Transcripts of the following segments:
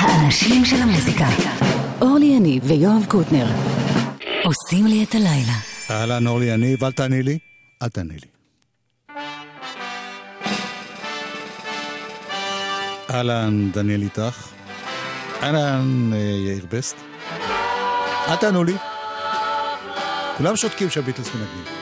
האנשים של המוזיקה. אורלי יניב ויואב קוטנר עושים לי את הלילה. אהלן, אורלי יניב, אל תעני לי. אל תעני לי. אהלן, דניאל איתך. אהלן, אה, יאיר בסט. אל תענו לי. כולם שותקים שהביטלס מנגנים.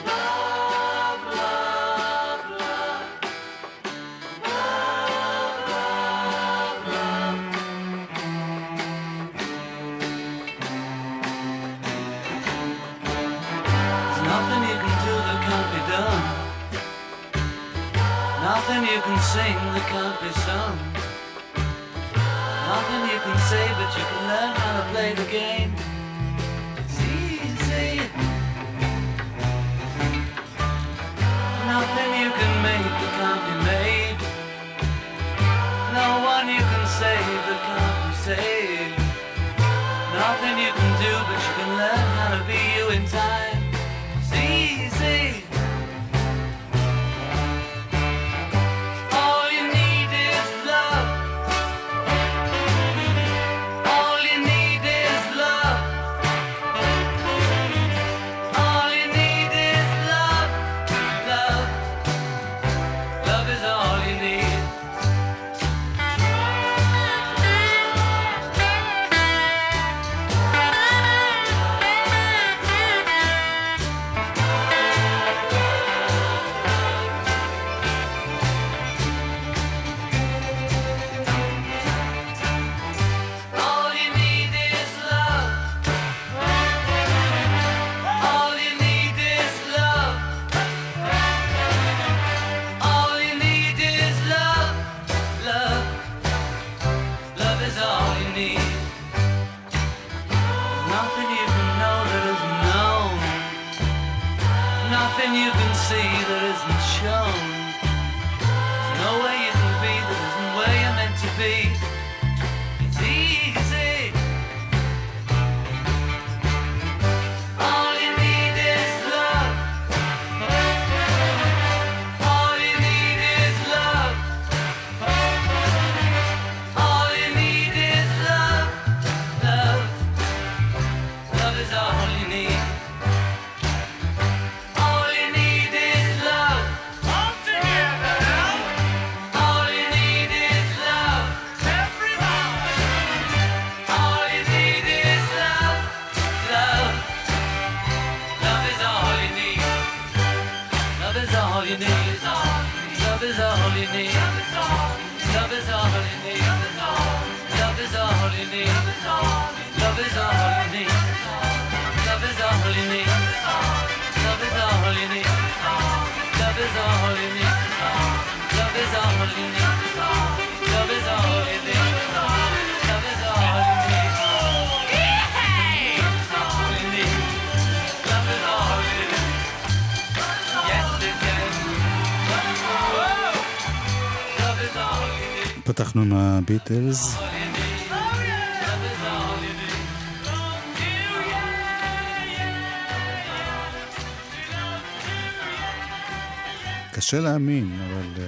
קשה להאמין, אבל uh,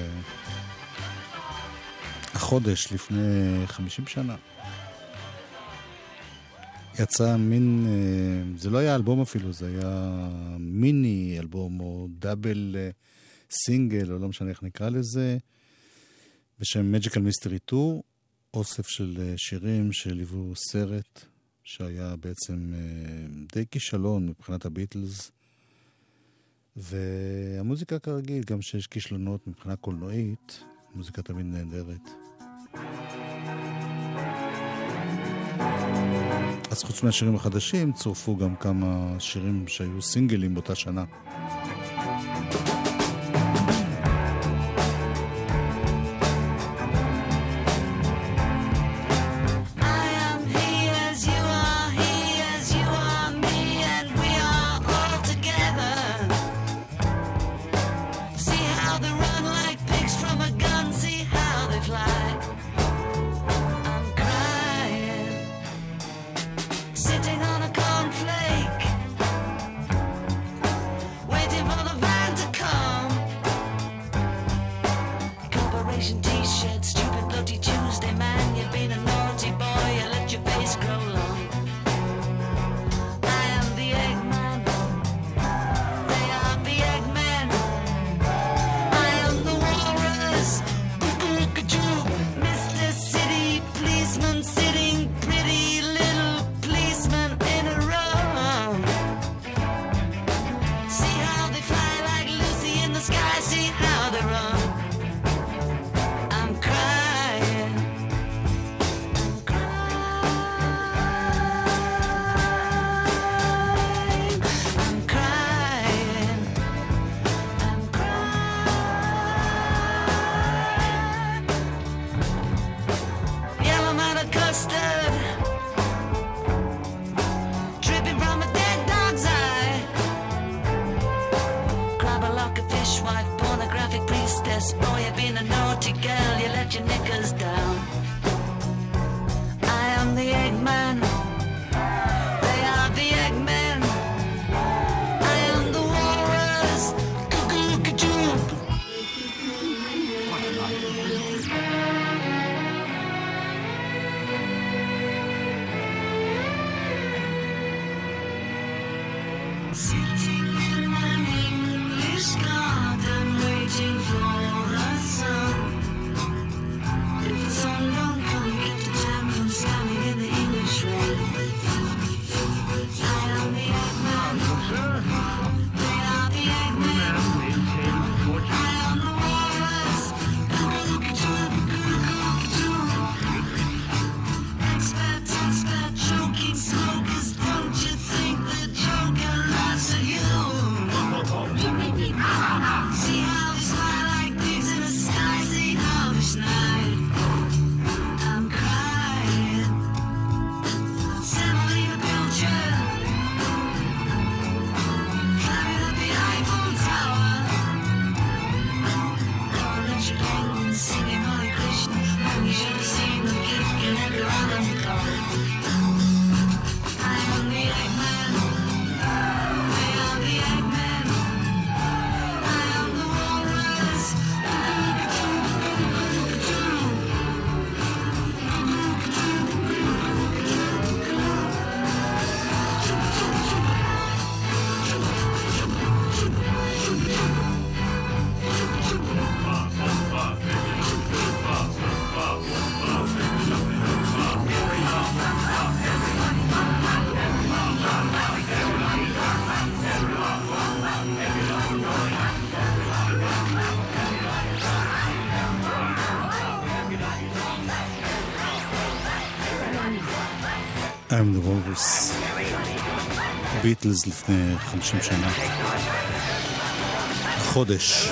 החודש לפני 50 שנה יצא מין, uh, זה לא היה אלבום אפילו, זה היה מיני אלבום או דאבל uh, סינגל, או לא משנה איך נקרא לזה. בשם Magical Mystery 2, אוסף של אה, שירים שליוו סרט שהיה בעצם אה, די כישלון מבחינת הביטלס. והמוזיקה כרגיל, גם שיש כישלונות מבחינה קולנועית, מוזיקה תמיד נהדרת. אז חוץ מהשירים החדשים, צורפו גם כמה שירים שהיו סינגלים באותה שנה. I'm the Walrus. ביטלס לפני 50 שנה. חודש.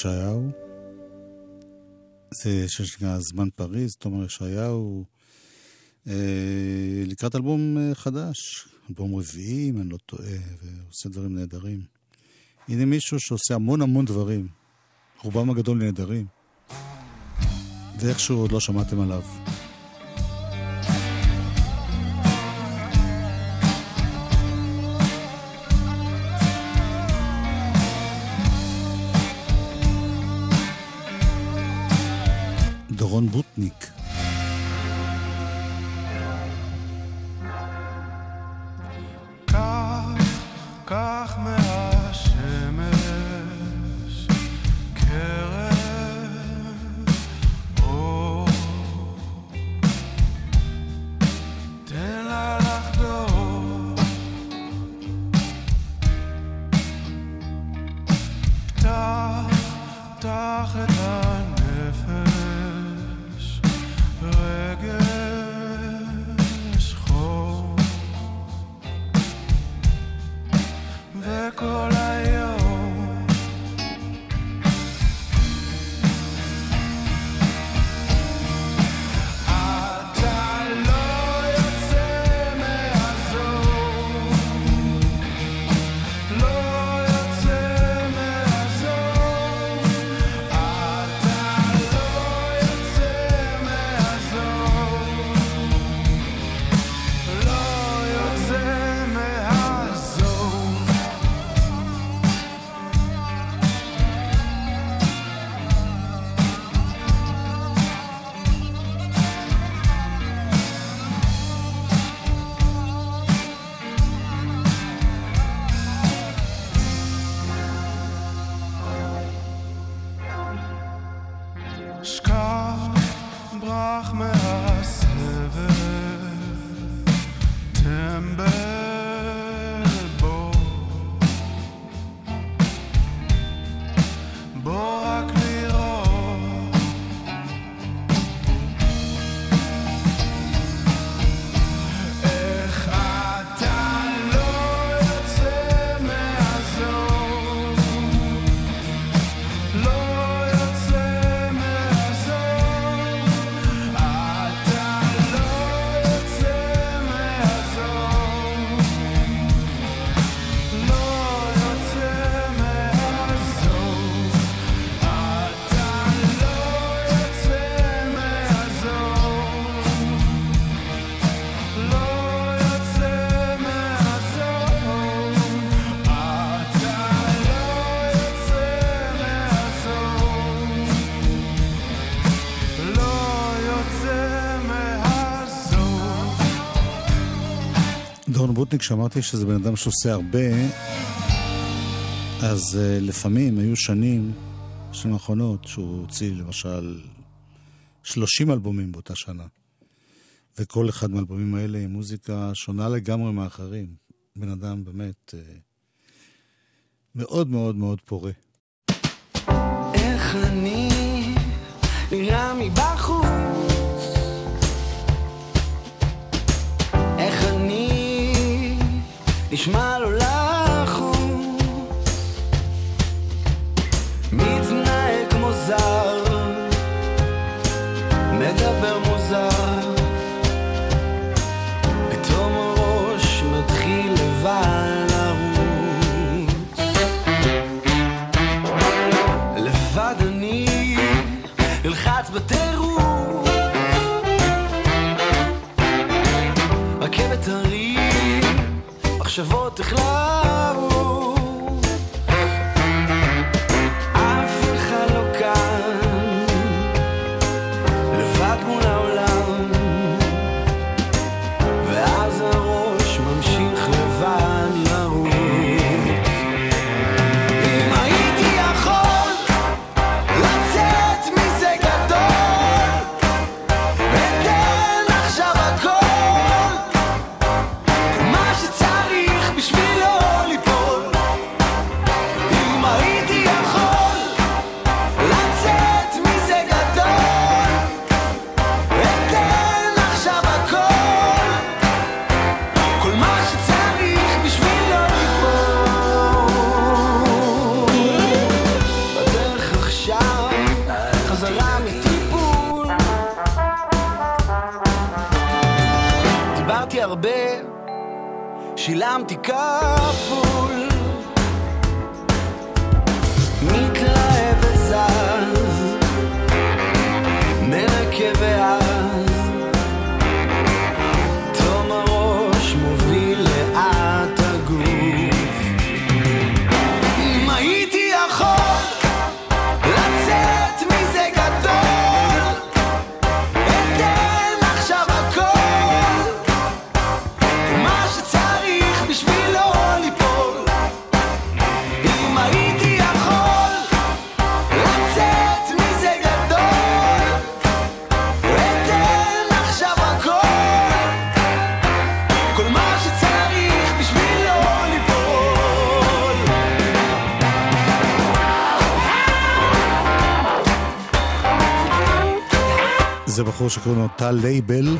ישעיהו. זה שנקרא זמן פריז, תומר ישעיהו, אה, לקראת אלבום אה, חדש, אלבום רביעי, אם אני לא טועה, ועושה דברים נהדרים. הנה מישהו שעושה המון המון דברים, רובם הגדול נהדרים, ואיכשהו עוד לא שמעתם עליו. דורון בוטניק. כך, כך מהשמש, קרב אור. תן לה לחדור. פתח, פתח את הנפש, דורון בוטניק, שאמרתי שזה בן אדם שעושה הרבה, אז uh, לפעמים היו שנים, בשנים האחרונות, שהוא הוציא למשל 30 אלבומים באותה שנה. וכל אחד מהאלבומים האלה עם מוזיקה שונה לגמרי מהאחרים. בן אדם באמת uh, מאוד מאוד מאוד פורה. איך אני נראה מבחוץ? נשמע לו לחוץ? מחשבות איך שקוראים לו טל לייבל.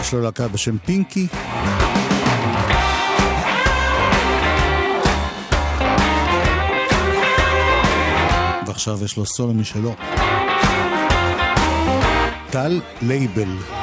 יש לו להקה בשם פינקי. ועכשיו יש לו סולו משלו. טל לייבל.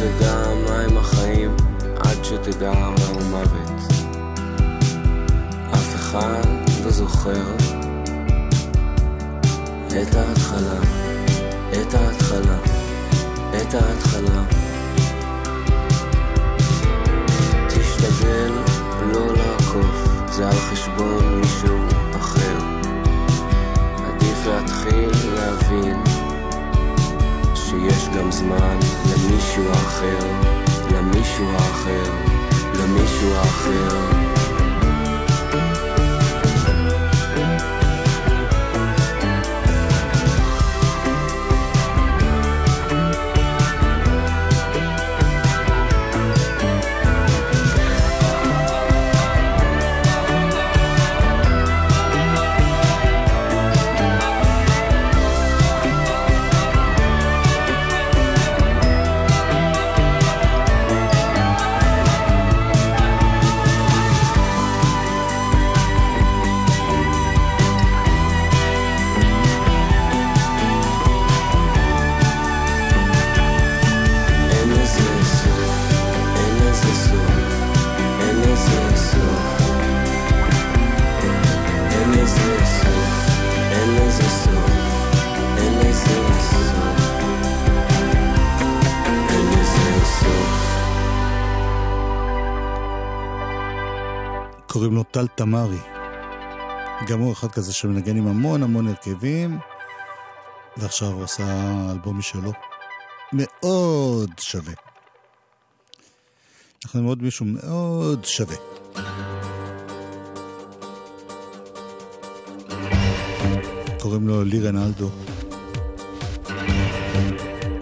לא תדע מהם החיים עד שתדע מהו מוות. אף אחד לא זוכר את ההתחלה, את ההתחלה, את ההתחלה. תשתדל לא לעקוף, זה על חשבון מישהו אחר. עדיף להתחיל להבין שיש גם זמן למישהו אחר, למישהו אחר, למישהו אחר. טל תמרי. גם הוא אחד כזה שמנגן עם המון המון הרכבים, ועכשיו הוא עשה אלבום משלו. מאוד שווה. אנחנו עם עוד מישהו מאוד שווה. קוראים לו לירן אלדו.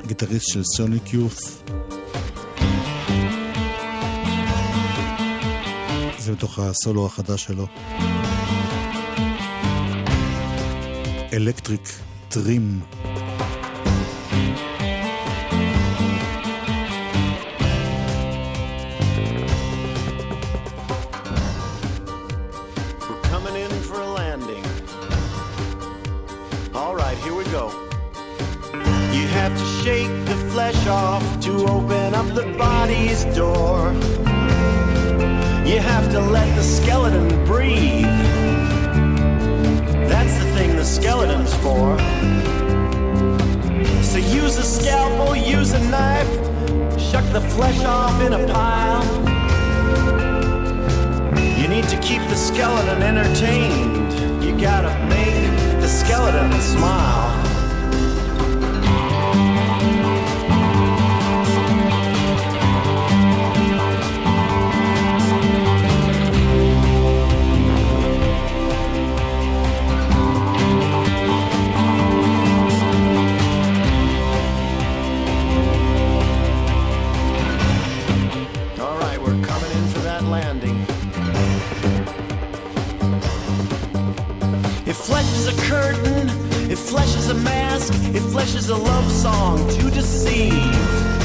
גיטריסט של סוניק יוף. זה מתוך הסולו החדש שלו. אלקטריק טרים. the skeleton breathe. That's the thing the skeleton's for. So use a scalpel, use a knife, shuck the flesh off in a pile. You need to keep the skeleton entertained. You gotta make the skeleton smile. curtain. If flesh is a mask, if flesh is a love song to deceive.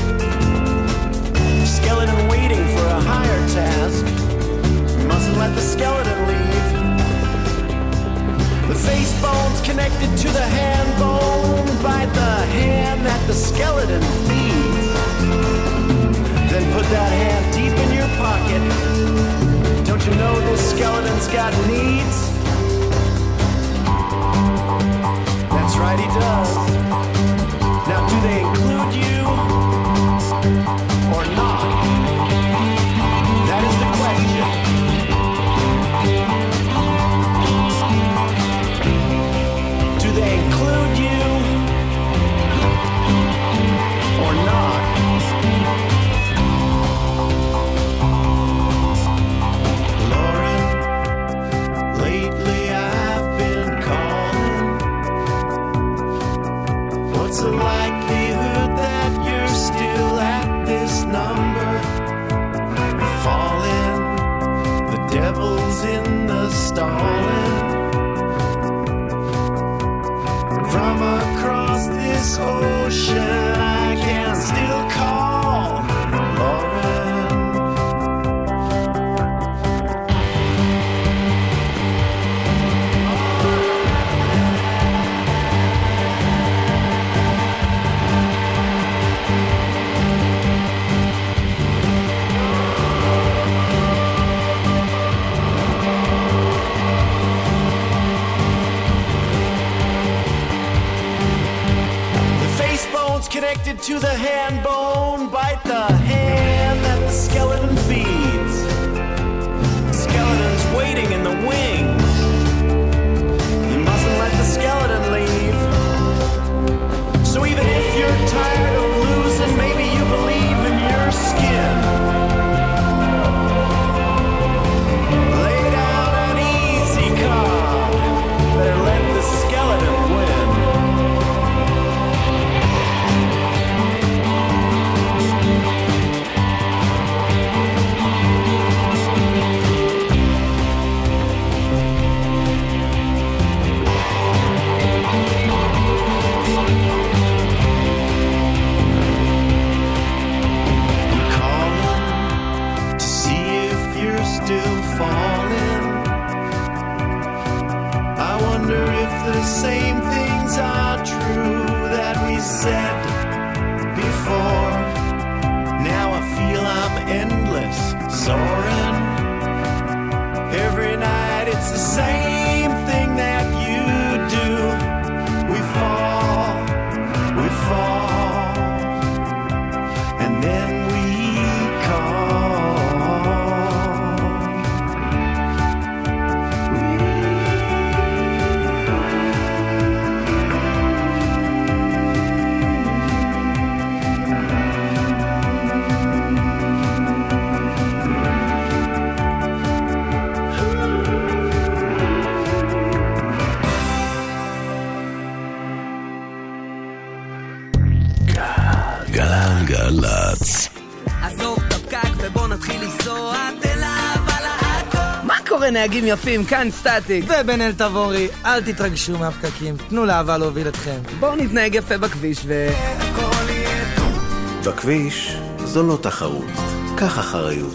אורן נהגים יפים, כאן סטטיק. ובן אל תבורי, אל תתרגשו מהפקקים, תנו לאהבה להוביל אתכם. בואו נתנהג יפה בכביש ו... בכביש זו לא תחרות, קח אחריות.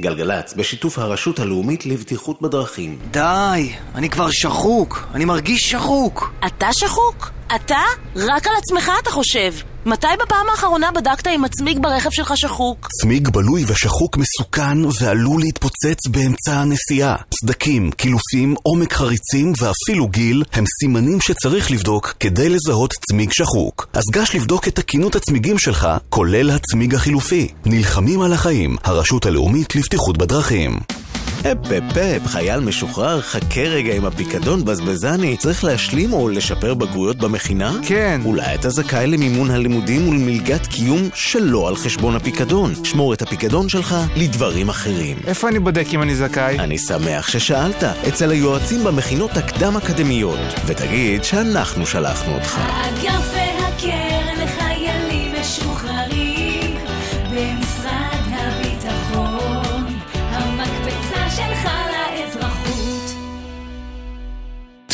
גלגלצ, בשיתוף הרשות הלאומית לבטיחות בדרכים. די, אני כבר שחוק, אני מרגיש שחוק. אתה שחוק? אתה? רק על עצמך אתה חושב. מתי בפעם האחרונה בדקת אם הצמיג ברכב שלך שחוק? צמיג בלוי ושחוק מסוכן ועלול להתפוצץ באמצע הנסיעה. סדקים, קילופים, עומק חריצים ואפילו גיל הם סימנים שצריך לבדוק כדי לזהות צמיג שחוק. אז גש לבדוק את תקינות הצמיגים שלך, כולל הצמיג החילופי. נלחמים על החיים, הרשות הלאומית לבטיחות בדרכים. אפ אפ אפ, חייל משוחרר, חכה רגע עם הפיקדון בזבזני. צריך להשלים או לשפר בגרויות במכינה? כן. אולי אתה זכאי למימון הלימודים ולמלגת קיום שלא על חשבון הפיקדון. שמור את הפיקדון שלך לדברים אחרים. איפה אני בודק אם אני זכאי? אני שמח ששאלת, אצל היועצים במכינות הקדם-אקדמיות. ותגיד שאנחנו שלחנו אותך. האגף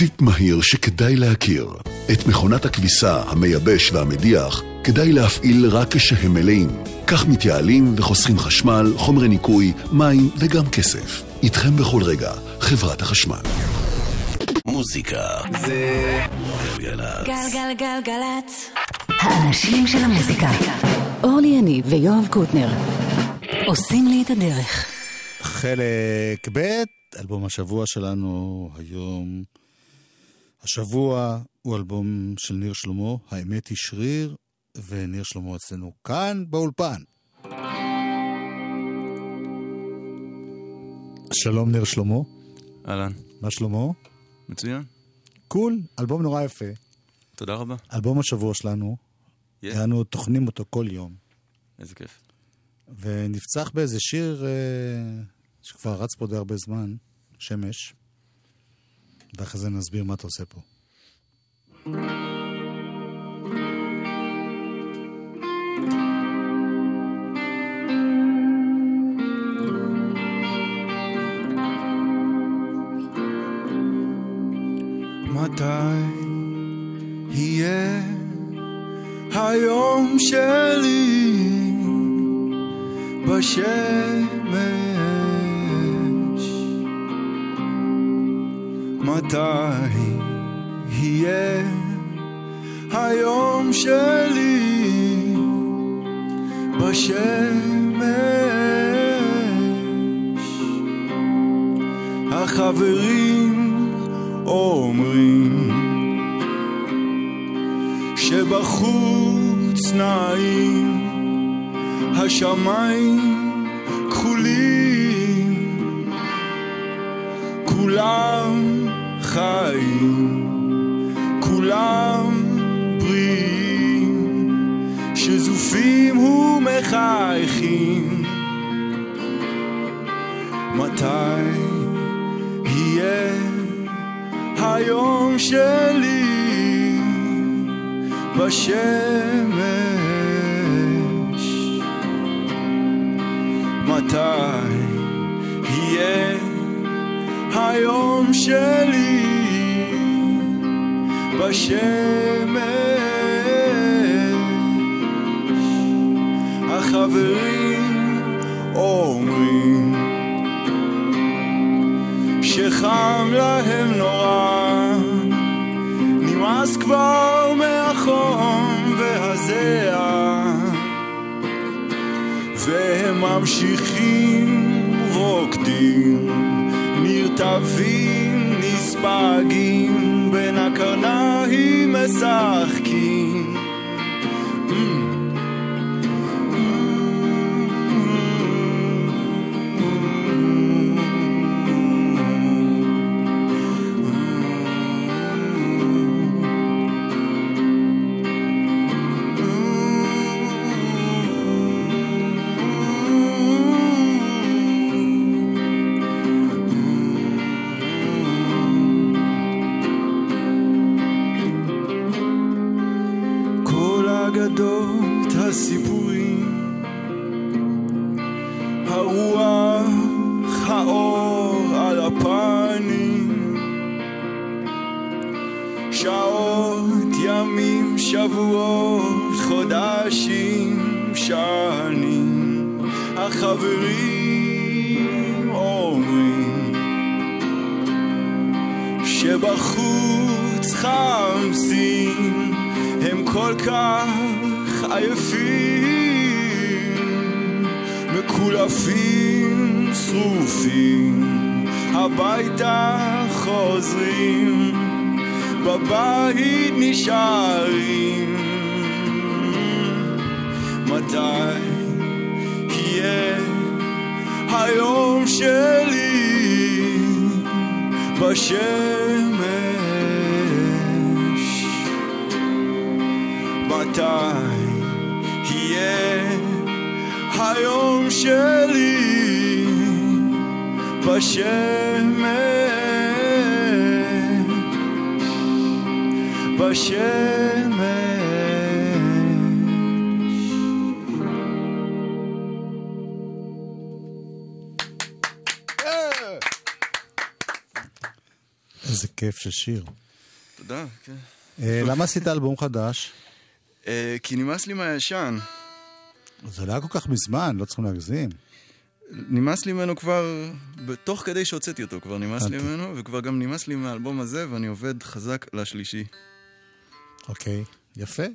טיפ מהיר שכדאי להכיר. את מכונת הכביסה, המייבש והמדיח כדאי להפעיל רק כשהם מלאים. כך מתייעלים וחוסכים חשמל, חומרי ניקוי, מים וגם כסף. איתכם בכל רגע, חברת החשמל. מוזיקה זה גלגלצ. גלגלגלגלצ האנשים של המוזיקה. אורלי יניב ויואב קוטנר עושים לי את הדרך. חלק ב', אלבום השבוע שלנו היום. השבוע הוא אלבום של ניר שלמה, האמת היא שריר, וניר שלמה אצלנו כאן באולפן. שלום ניר שלמה, אהלן. מה שלמה? מצוין. קול, אלבום נורא יפה. תודה רבה. אלבום השבוע שלנו, Yeah. אנו טוחנים אותו כל יום. איזה כיף. ונפצח באיזה שיר אה, שכבר רץ פה די הרבה זמן, שמש, ואחרי זה נסביר מה אתה עושה פה. מתי יהיה היום שלי בשמש? מתי יהיה היום שלי בשמש? החברים אומרים שבחוץ נעים השמיים כחולים כולם חיים כולם בריאים שזופים ומחייכים. מתי יהיה היום שלי בשמש? מתי היום שלי בשמש. החברים אומרים שחם להם נורא נמאס כבר מהחום והזיעה. והם ממשיכים רוקדים נרטבים נספגים בין הקרניים משחקים שבחוץ חמסים, הם כל כך עייפים, מקולפים, שרופים, הביתה חוזרים, בבית נשארים. מתי יהיה היום שלי בשמש? מתי יהיה היום שלי בשמש? בשמש. כיף של שיר. תודה, כן. אה, למה עשית אלבום חדש? אה, כי נמאס לי מהישן. זה לא היה כל כך מזמן, לא צריכים להגזים. נמאס לי ממנו כבר, תוך כדי שהוצאתי אותו כבר נמאס לי הבנתי. ממנו, וכבר גם נמאס לי מהאלבום הזה, ואני עובד חזק לשלישי. אוקיי, יפה.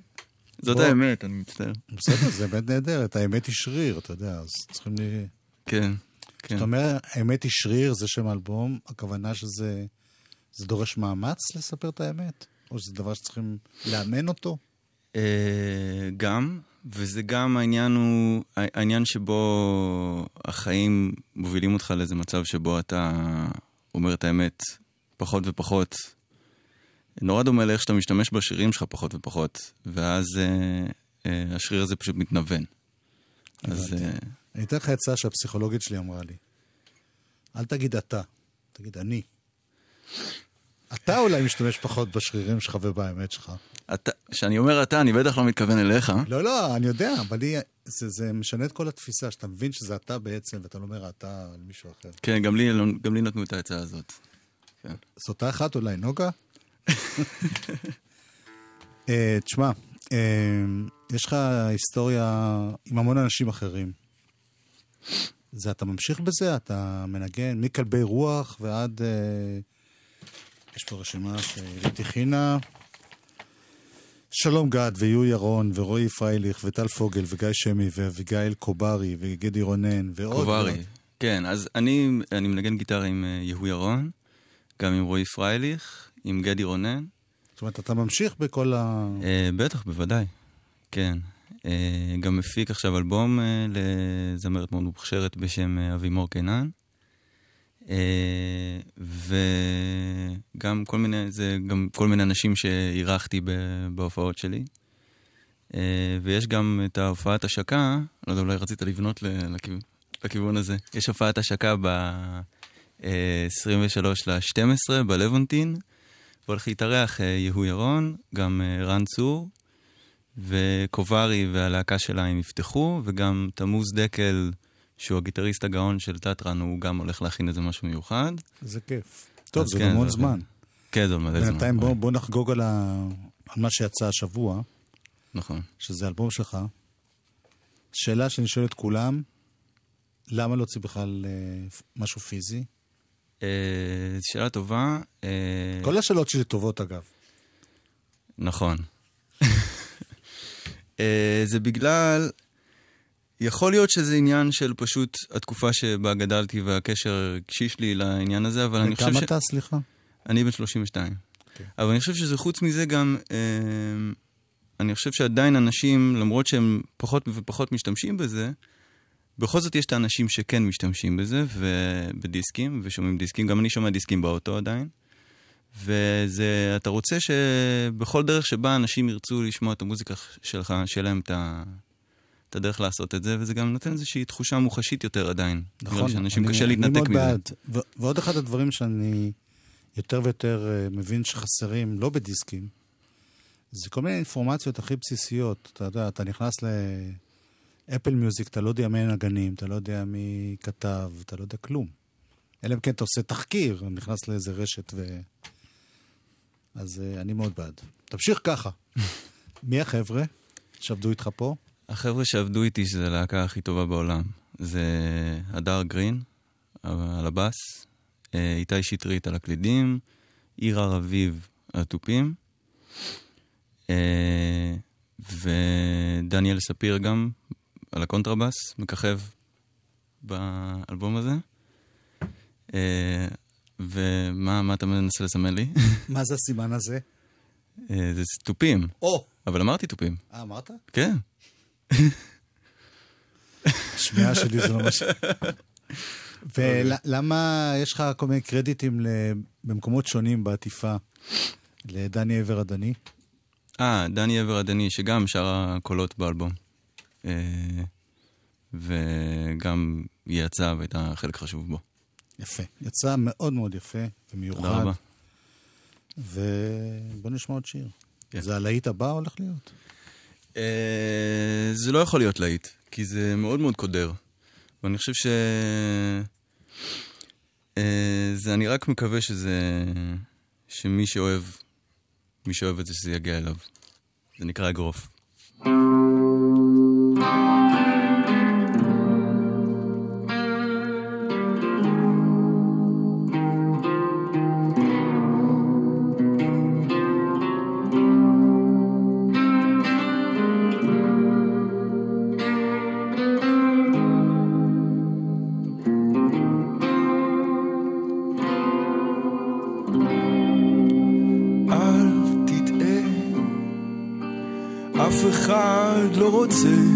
זאת. האמת, אני מצטער. בסדר, זה באמת נהדרת, האמת היא שריר, אתה יודע, אז צריכים ל... כן, כן. כשאתה אומר האמת היא שריר, זה שם האלבום, הכוונה שזה זה דורש מאמץ לספר את האמת? או שזה דבר שצריכים לאמן אותו? אה, גם, וזה גם העניין הוא, העניין שבו החיים מובילים אותך לאיזה מצב שבו אתה אומר את האמת פחות ופחות. נורא דומה לאיך שאתה משתמש בשירים שלך פחות ופחות, ואז אה, אה, השריר הזה פשוט מתנוון. אז... אה, אני אתן לך עצה שהפסיכולוגית שלי אמרה לי. אל תגיד אתה, תגיד אני. אתה אולי משתמש פחות בשרירים שלך ובאמת שלך. כשאני אומר אתה, אני בטח לא מתכוון אליך. לא, לא, אני יודע, אבל היא, זה, זה משנה את כל התפיסה, שאתה מבין שזה אתה בעצם, ואתה לא אומר אתה על מישהו אחר. כן, גם לי, גם לי נתנו את העצה הזאת. כן. אותה אחת אולי, נוגה? אה, תשמע, אה, יש לך היסטוריה עם המון אנשים אחרים. זה אתה ממשיך בזה? אתה מנגן מכלבי רוח ועד... אה, יש פה רשימה שעילית הכינה. שלום גד ויו ירון ורועי פרייליך וטל פוגל וגיא שמי ואביגיל קוברי וגדי רונן ועוד. קוברי. ועוד. כן, אז אני, אני מנגן גיטרה עם אה, יהוא ירון, גם עם רועי פרייליך, עם גדי רונן. זאת אומרת, אתה ממשיך בכל ה... אה, בטח, בוודאי. כן. אה, גם מפיק עכשיו אלבום אה, לזמרת מאוד מוכשרת בשם אה, אבימור קינן. אה, וגם כל מיני, זה גם כל מיני אנשים שאירחתי בהופעות שלי. אה, ויש גם את ההופעת השקה, לא יודע, אולי רצית לבנות לכיוון, הזה. יש הופעת השקה ב-23 ל-12 בלוונטין, והולך להתארח אה, יהוא ירון, גם אה, רן צור, וקוברי והלהקה שלה הם יפתחו, וגם תמוז דקל, שהוא הגיטריסט הגאון של טטרן, הוא גם הולך להכין איזה משהו מיוחד. זה כיף. טוב, זה כן, המון זמן. כן, זה מלא זמן. בינתיים בוא, בוא נחגוג על, ה... על מה שיצא השבוע, נכון. שזה אלבום שלך. שאלה שאני שואל את כולם, למה להוציא בכלל אה, משהו פיזי? אה, שאלה טובה. אה, כל השאלות שלי טובות אגב. נכון. אה, זה בגלל, יכול להיות שזה עניין של פשוט התקופה שבה גדלתי והקשר הרגשי שלי לעניין הזה, אבל אני חושב ש... אתה, סליחה? אני בן 32. אבל אני חושב שזה חוץ מזה גם, אה, אני חושב שעדיין אנשים, למרות שהם פחות ופחות משתמשים בזה, בכל זאת יש את האנשים שכן משתמשים בזה, ובדיסקים, ושומעים דיסקים, גם אני שומע דיסקים באוטו עדיין. וזה, אתה רוצה שבכל דרך שבה אנשים ירצו לשמוע את המוזיקה שלך, שיהיה להם את, ה, את הדרך לעשות את זה, וזה גם נותן איזושהי תחושה מוחשית יותר עדיין. נראה נכון. שאנשים אני- קשה אני להתנתק מאוד מזה. בעד. ו- ועוד אחד הדברים שאני יותר ויותר אה, מבין שחסרים, לא בדיסקים, זה כל מיני אינפורמציות הכי בסיסיות. אתה יודע, אתה נכנס לאפל מיוזיק, אתה לא יודע מי הנגנים, אתה לא יודע מי כתב, אתה לא יודע כלום. אלא אם כן אתה עושה תחקיר, נכנס לאיזה רשת ו... אז uh, אני מאוד בעד. תמשיך ככה. מי החבר'ה שעבדו איתך פה? החבר'ה שעבדו איתי, שזו הלהקה הכי טובה בעולם, זה הדר גרין על הבאס, אה, איתי שטרית על הקלידים, עירה רביב על התופים, אה, ודניאל ספיר גם על הקונטרבאס, מככב באלבום הזה. אה, ומה מה אתה מנסה לסמן לי? מה זה הסימן הזה? זה תופים. או. אבל אמרתי תופים. אה, אמרת? כן. השמיעה שלי זה לא מה ש... ולמה יש לך כל מיני קרדיטים במקומות שונים בעטיפה לדני עבר הדני? אה, דני עבר הדני, שגם שר הקולות באלבום. אה, וגם היא יצאה והייתה חלק חשוב בו. יפה. יצא מאוד מאוד יפה ומיוחד. תודה רבה. ובוא נשמע עוד שיר. כן. זה הלהיט הבא הולך להיות? אה, זה לא יכול להיות להיט, כי זה מאוד מאוד קודר. ואני חושב ש... אה, זה, אני רק מקווה שזה... שמי שאוהב, מי שאוהב את זה, שזה יגיע אליו. זה נקרא אגרוף. אל אחד לא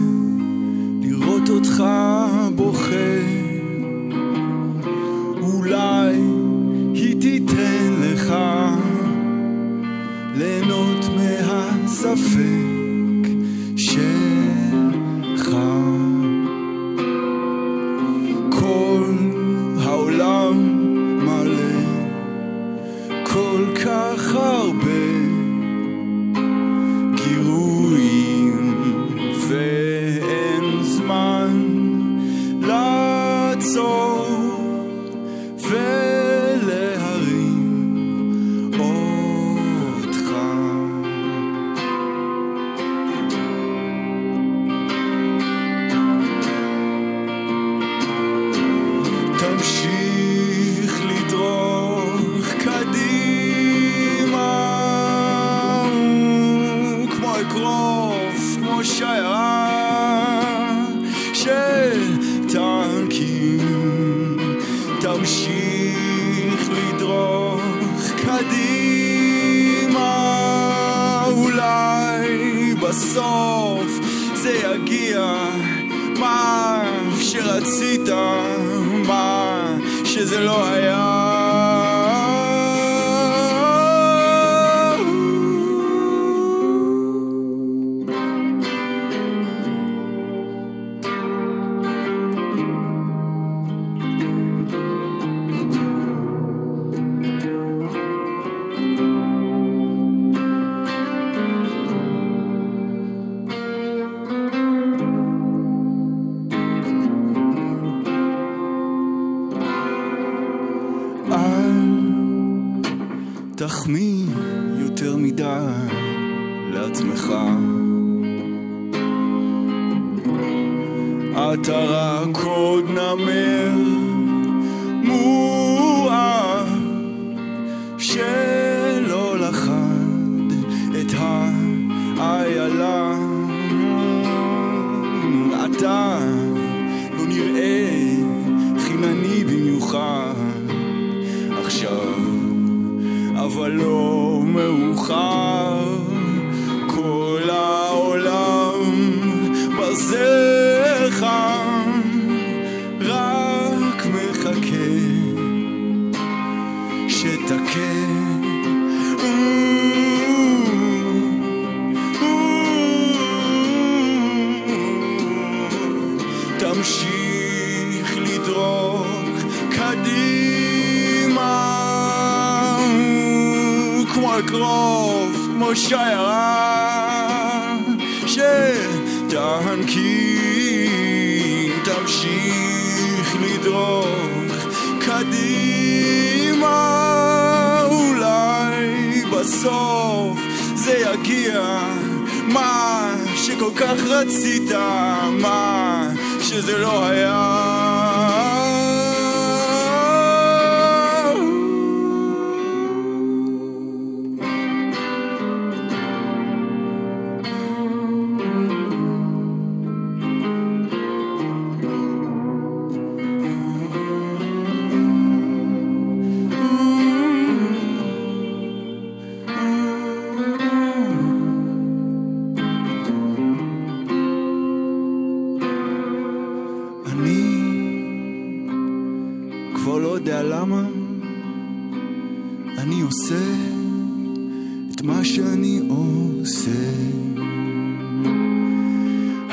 האיילה. אתה לא נראה חינני במיוחד עכשיו, אבל לא מאוחר. כל העולם ברזך כמו אגרוף, כמו שיירה שטנקים תמשיך לדרוך קדימה אולי בסוף זה יגיע מה שכל כך רצית, מה שזה לא היה.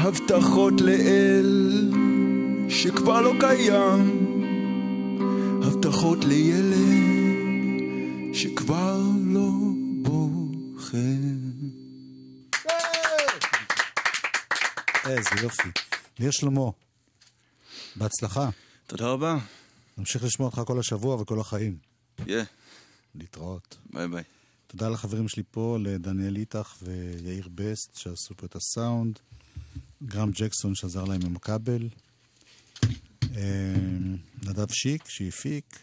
הבטחות לאל שכבר לא קיים, הבטחות לילד שכבר לא בוחר. איזה יופי. ניר שלמה, בהצלחה. תודה רבה. נמשיך לשמוע אותך כל השבוע וכל החיים. יהיה. להתראות. ביי ביי. תודה לחברים שלי פה, לדניאל איתך ויאיר בסט, שעשו פה את הסאונד. גרם ג'קסון שעזר להם עם הכבל. אה, נדב שיק שהפיק.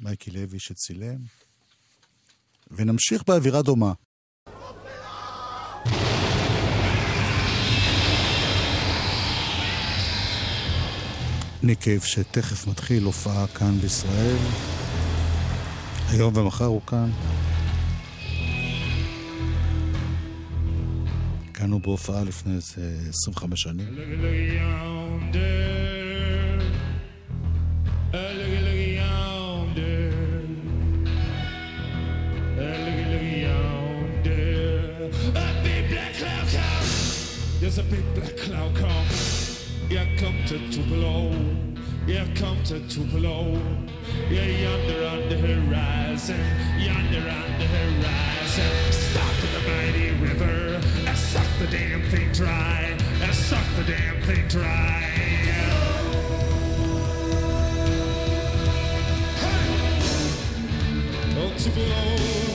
מייקי לוי שצילם. ונמשיך באווירה דומה. ניק קייב שתכף מתחיל הופעה כאן בישראל. היום ומחר הוא כאן. כאן הוא בהופעה לפני איזה 25 שנים. There's a big black cloud come. Yeah, come to Tupelo. Yeah, come to Tupelo. Yeah, yonder on the horizon. Yonder on the horizon. Stop in the mighty river. The damn thing dry. And suck the damn thing dry. Hey! Oh, Tupelo. In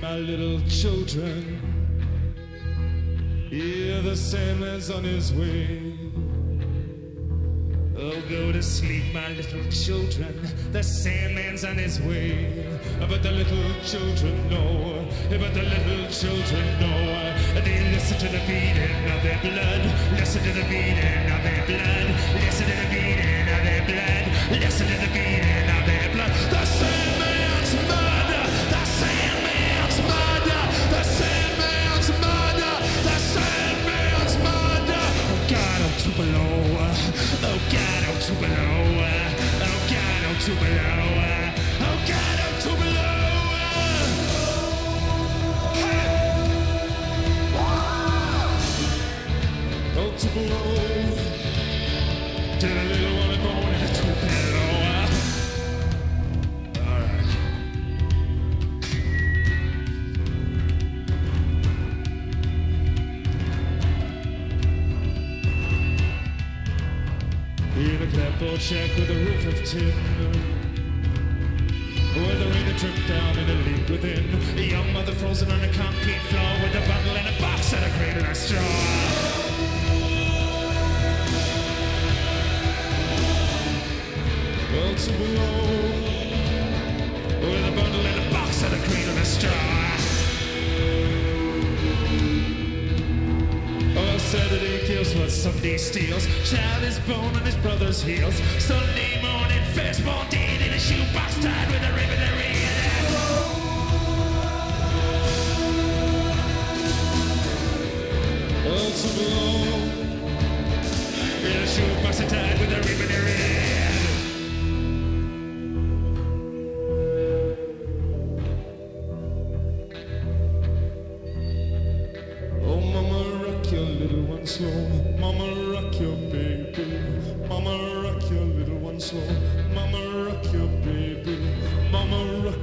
my little children. Hear the Sandman's on his way. Oh, go to sleep, my little children. The Sandman's on his way. But the little children know. But the little children know. They listen to the beating of their blood. Listen to the beating of their blood.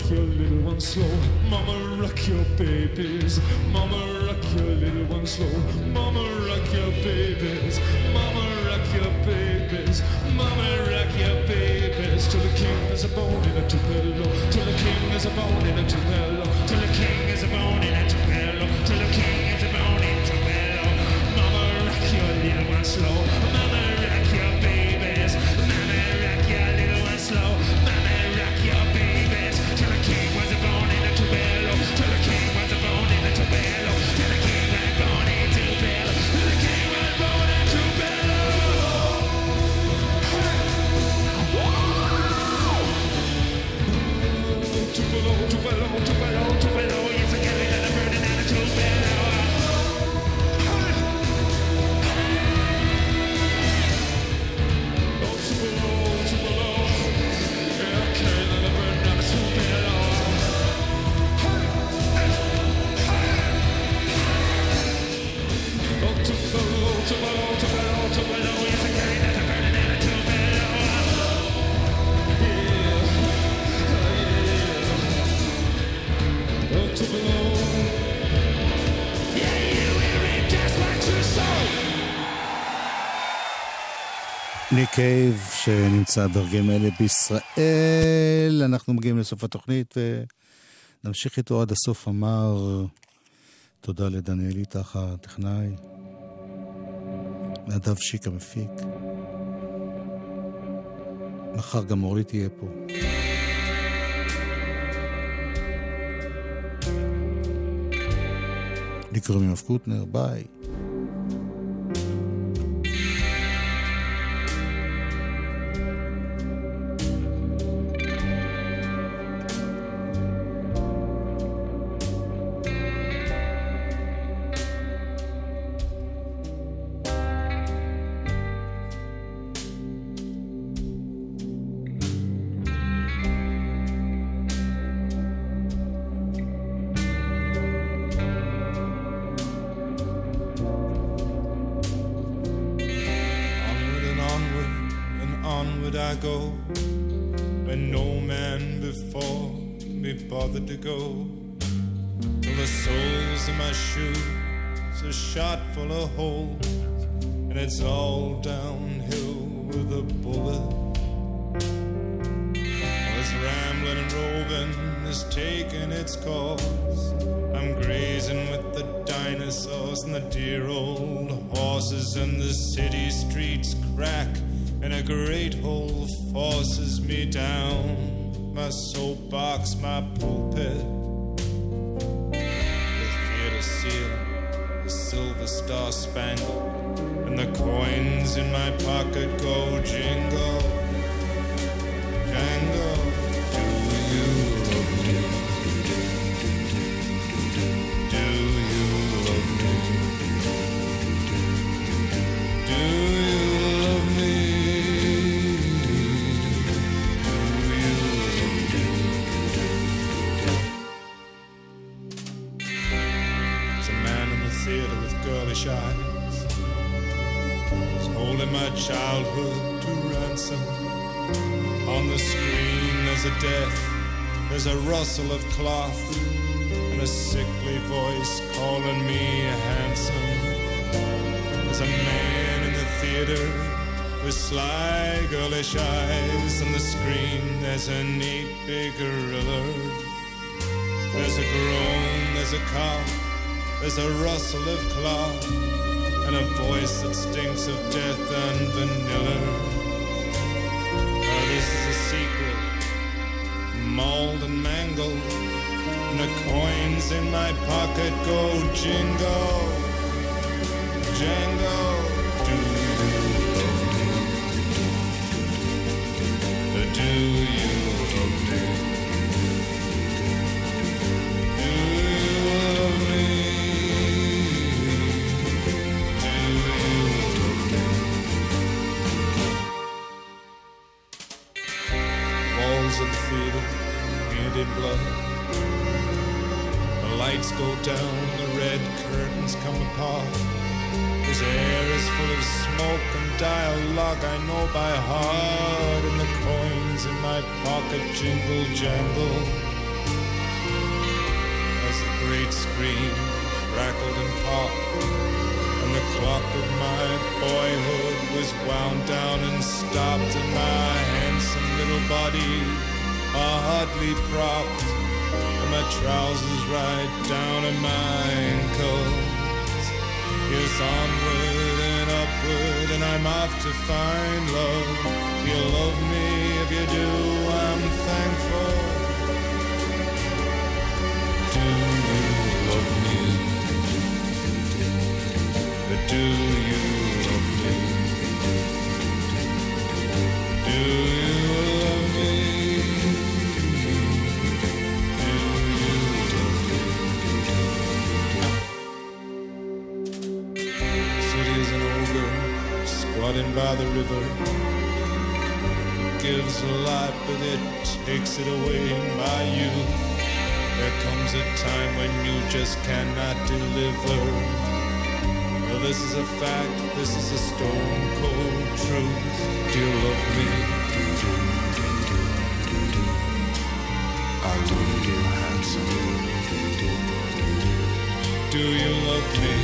your little one slow. Mama, rock your babies. Mama, rock your little one slow. Mama, rock your babies. Mama, rock your babies. Mama, rock your babies. Till the king is a bone in a tupelo. Till the king is a bone in a tupelo. Till the king is a bone in a tupelo. Till the king is a bone in a tupelo. Mama, rock your little one slow. Mama, שנמצא ברגעים אלה בישראל. אנחנו מגיעים לסוף התוכנית ונמשיך איתו עד הסוף. אמר תודה לדניאל איתך הטכנאי, נדב שיק המפיק. מחר גם אורלי תהיה פה. לי קוראים יואב קוטנר, ביי. girlish eyes holding my childhood to ransom. On the screen there's a death, there's a rustle of cloth, and a sickly voice calling me handsome. There's a man in the theater with sly girlish eyes on the screen there's a neat big gorilla there's a groan there's a cough there's a rustle of cloth, and a voice that stinks of death and vanilla. Now, this is a secret, mauled and mangled, and the coins in my pocket go jingle, jangle. Do you? Do you crackled and popped, and the clock of my boyhood was wound down and stopped, and my handsome little body hardly propped, and my trousers right down to my ankles. Yes, onward and upward, and I'm off to find love. You love me, if you do, I'm thankful. By the river. It gives a lot, but it takes it away by you. There comes a time when you just cannot deliver. Well, this is a fact, this is a stone cold truth. Do you love me? I love you, handsome. Do you love me?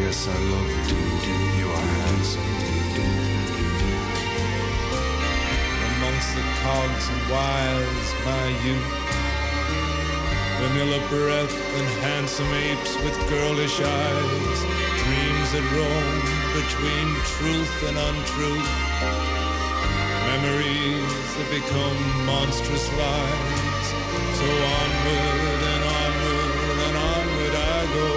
Yes, I love you. You are handsome. Amongst the cogs and wires, my youth. Vanilla breath and handsome apes with girlish eyes. Dreams that roam between truth and untruth. Memories that become monstrous lies. So onward and onward and onward I go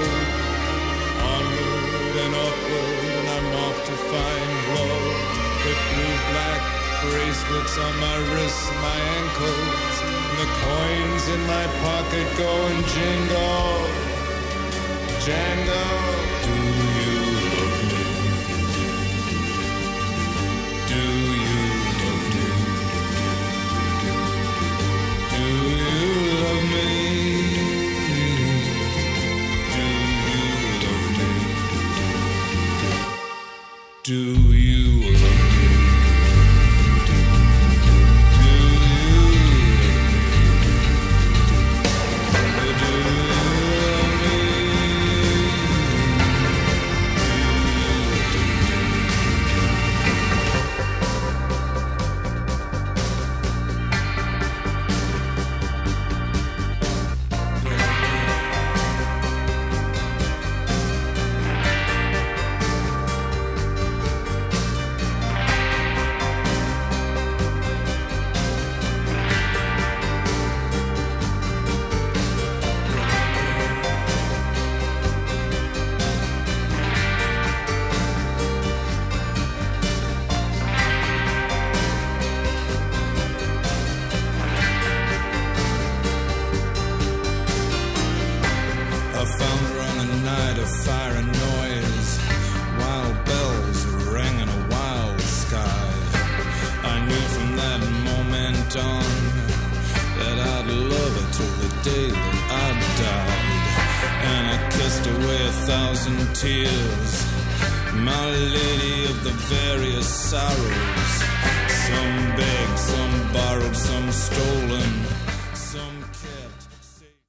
onward and upward, and I'm off to find love. With blue black bracelets on my wrists, my ankles, the coins in my pocket go and jingle, jangle.